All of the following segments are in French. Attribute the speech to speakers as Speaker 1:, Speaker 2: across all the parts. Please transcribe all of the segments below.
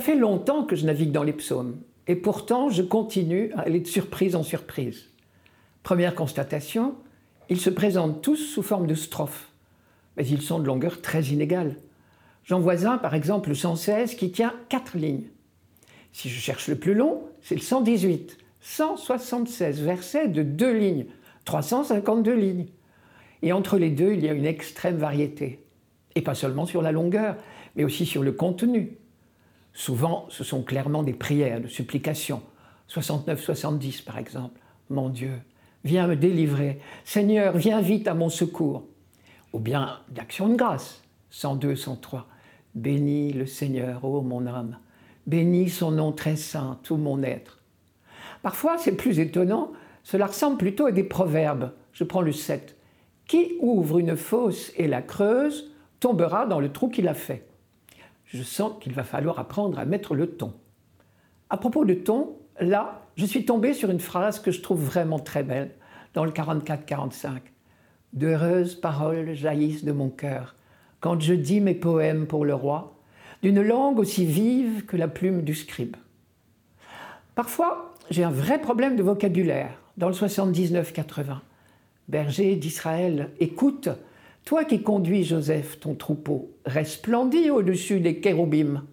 Speaker 1: fait longtemps que je navigue dans les psaumes, et pourtant je continue à aller de surprise en surprise. Première constatation, ils se présentent tous sous forme de strophes, mais ils sont de longueur très inégale. J'en vois un, par exemple, le 116, qui tient quatre lignes. Si je cherche le plus long, c'est le 118, 176 versets de deux lignes, 352 lignes. Et entre les deux, il y a une extrême variété. Et pas seulement sur la longueur, mais aussi sur le contenu. Souvent, ce sont clairement des prières, de supplications. 69-70 par exemple. Mon Dieu, viens me délivrer. Seigneur, viens vite à mon secours. Ou bien d'action de grâce. 102-103. Bénis le Seigneur, ô mon âme. Bénis son nom très saint, tout mon être. Parfois, c'est plus étonnant, cela ressemble plutôt à des proverbes. Je prends le 7. Qui ouvre une fosse et la creuse tombera dans le trou qu'il a fait. Je sens qu'il va falloir apprendre à mettre le ton. À propos de ton, là, je suis tombé sur une phrase que je trouve vraiment très belle dans le 44-45. D'heureuses paroles jaillissent de mon cœur quand je dis mes poèmes pour le roi, d'une langue aussi vive que la plume du scribe. Parfois, j'ai un vrai problème de vocabulaire dans le 79-80. Berger d'Israël, écoute, toi qui conduis Joseph, ton troupeau, resplendis au-dessus des kéroubim.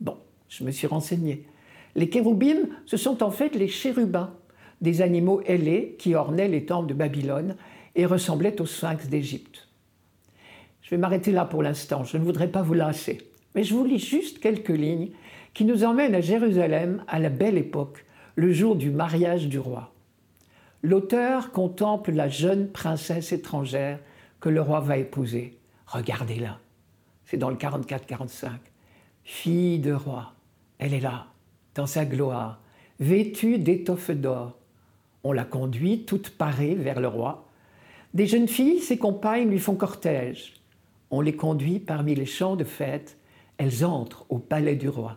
Speaker 1: Bon, je me suis renseigné. Les kéroubim, ce sont en fait les chérubins, des animaux ailés qui ornaient les temples de Babylone et ressemblaient aux sphinx d'Égypte. Je vais m'arrêter là pour l'instant, je ne voudrais pas vous lasser, mais je vous lis juste quelques lignes qui nous emmènent à Jérusalem à la belle époque, le jour du mariage du roi. L'auteur contemple la jeune princesse étrangère que le roi va épouser. Regardez-la. C'est dans le 44-45. Fille de roi, elle est là, dans sa gloire, vêtue d'étoffe d'or. On la conduit toute parée vers le roi. Des jeunes filles, ses compagnes, lui font cortège. On les conduit parmi les champs de fête. Elles entrent au palais du roi.